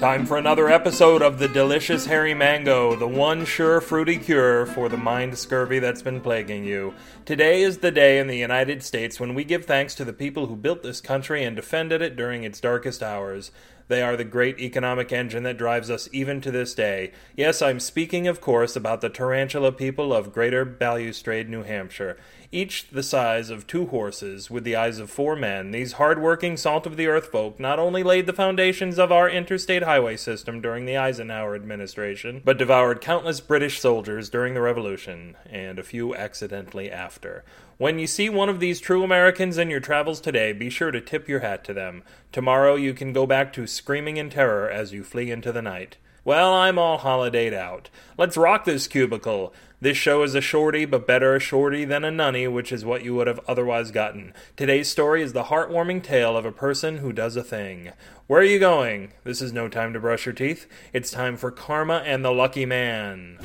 Time for another episode of the delicious hairy mango, the one sure fruity cure for the mind scurvy that's been plaguing you. Today is the day in the United States when we give thanks to the people who built this country and defended it during its darkest hours. They are the great economic engine that drives us even to this day. Yes, I'm speaking, of course, about the tarantula people of Greater Balustrade, New Hampshire. Each the size of two horses, with the eyes of four men, these hard-working, salt-of-the-earth folk not only laid the foundations of our interstate highway system during the Eisenhower administration, but devoured countless British soldiers during the Revolution, and a few accidentally after. When you see one of these true Americans in your travels today, be sure to tip your hat to them. Tomorrow you can go back to screaming in terror as you flee into the night. Well, I'm all holidayed out. Let's rock this cubicle. This show is a shorty, but better a shorty than a nunny, which is what you would have otherwise gotten. Today's story is the heartwarming tale of a person who does a thing. Where are you going? This is no time to brush your teeth. It's time for Karma and the Lucky Man.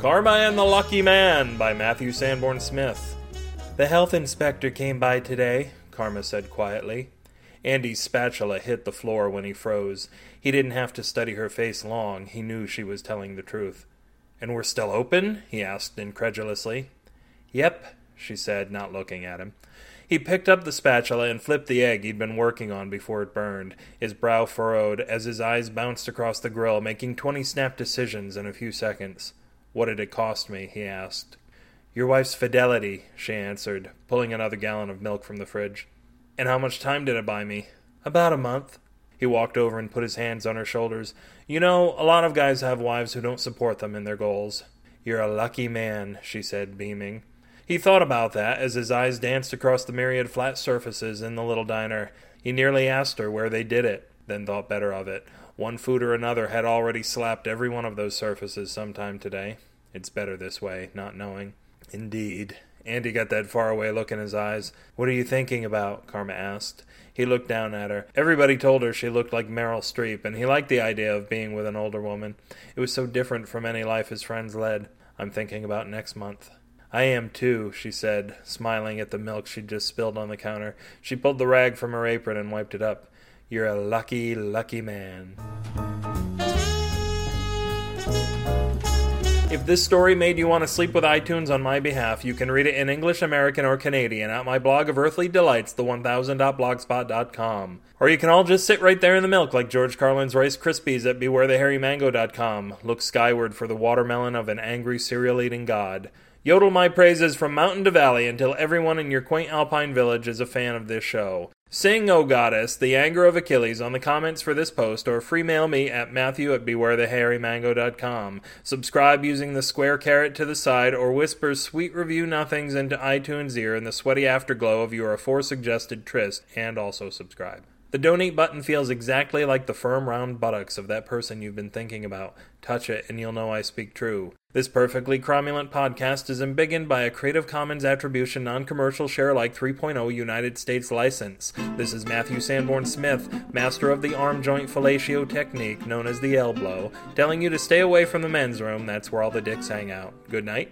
Karma and the Lucky Man by Matthew Sanborn Smith. The health inspector came by today, Karma said quietly. Andy's spatula hit the floor when he froze. He didn't have to study her face long. He knew she was telling the truth. And we're still open? he asked incredulously. Yep, she said, not looking at him. He picked up the spatula and flipped the egg he'd been working on before it burned. His brow furrowed as his eyes bounced across the grill, making twenty snap decisions in a few seconds. What did it cost me? he asked. Your wife's fidelity, she answered, pulling another gallon of milk from the fridge. And how much time did it buy me? About a month. He walked over and put his hands on her shoulders. You know, a lot of guys have wives who don't support them in their goals. You're a lucky man, she said, beaming. He thought about that as his eyes danced across the myriad flat surfaces in the little diner. He nearly asked her where they did it, then thought better of it. One food or another had already slapped every one of those surfaces sometime today. It's better this way, not knowing. Indeed. Andy got that faraway look in his eyes. What are you thinking about? Karma asked. He looked down at her. Everybody told her she looked like Meryl Streep, and he liked the idea of being with an older woman. It was so different from any life his friends led. I'm thinking about next month. I am too, she said, smiling at the milk she'd just spilled on the counter. She pulled the rag from her apron and wiped it up. You're a lucky, lucky man. If this story made you want to sleep with iTunes on my behalf, you can read it in English, American, or Canadian at my blog of earthly delights, the1000.blogspot.com. Or you can all just sit right there in the milk like George Carlin's Rice Krispies at bewarethehairymango.com. Look skyward for the watermelon of an angry cereal eating god. Yodel my praises from mountain to valley until everyone in your quaint alpine village is a fan of this show. Sing, O goddess, the anger of Achilles on the comments for this post or free mail me at matthew at bewarethehairymango.com. Subscribe using the square carrot to the side or whisper sweet review nothings into iTunes' ear in the sweaty afterglow of your aforesuggested tryst and also subscribe. The donate button feels exactly like the firm round buttocks of that person you've been thinking about. Touch it and you'll know I speak true. This perfectly cromulent podcast is embiggened by a Creative Commons Attribution Non-Commercial Share-alike 3.0 United States license. This is Matthew Sanborn Smith, master of the arm joint fellatio technique known as the elbow, telling you to stay away from the men's room. That's where all the dicks hang out. Good night.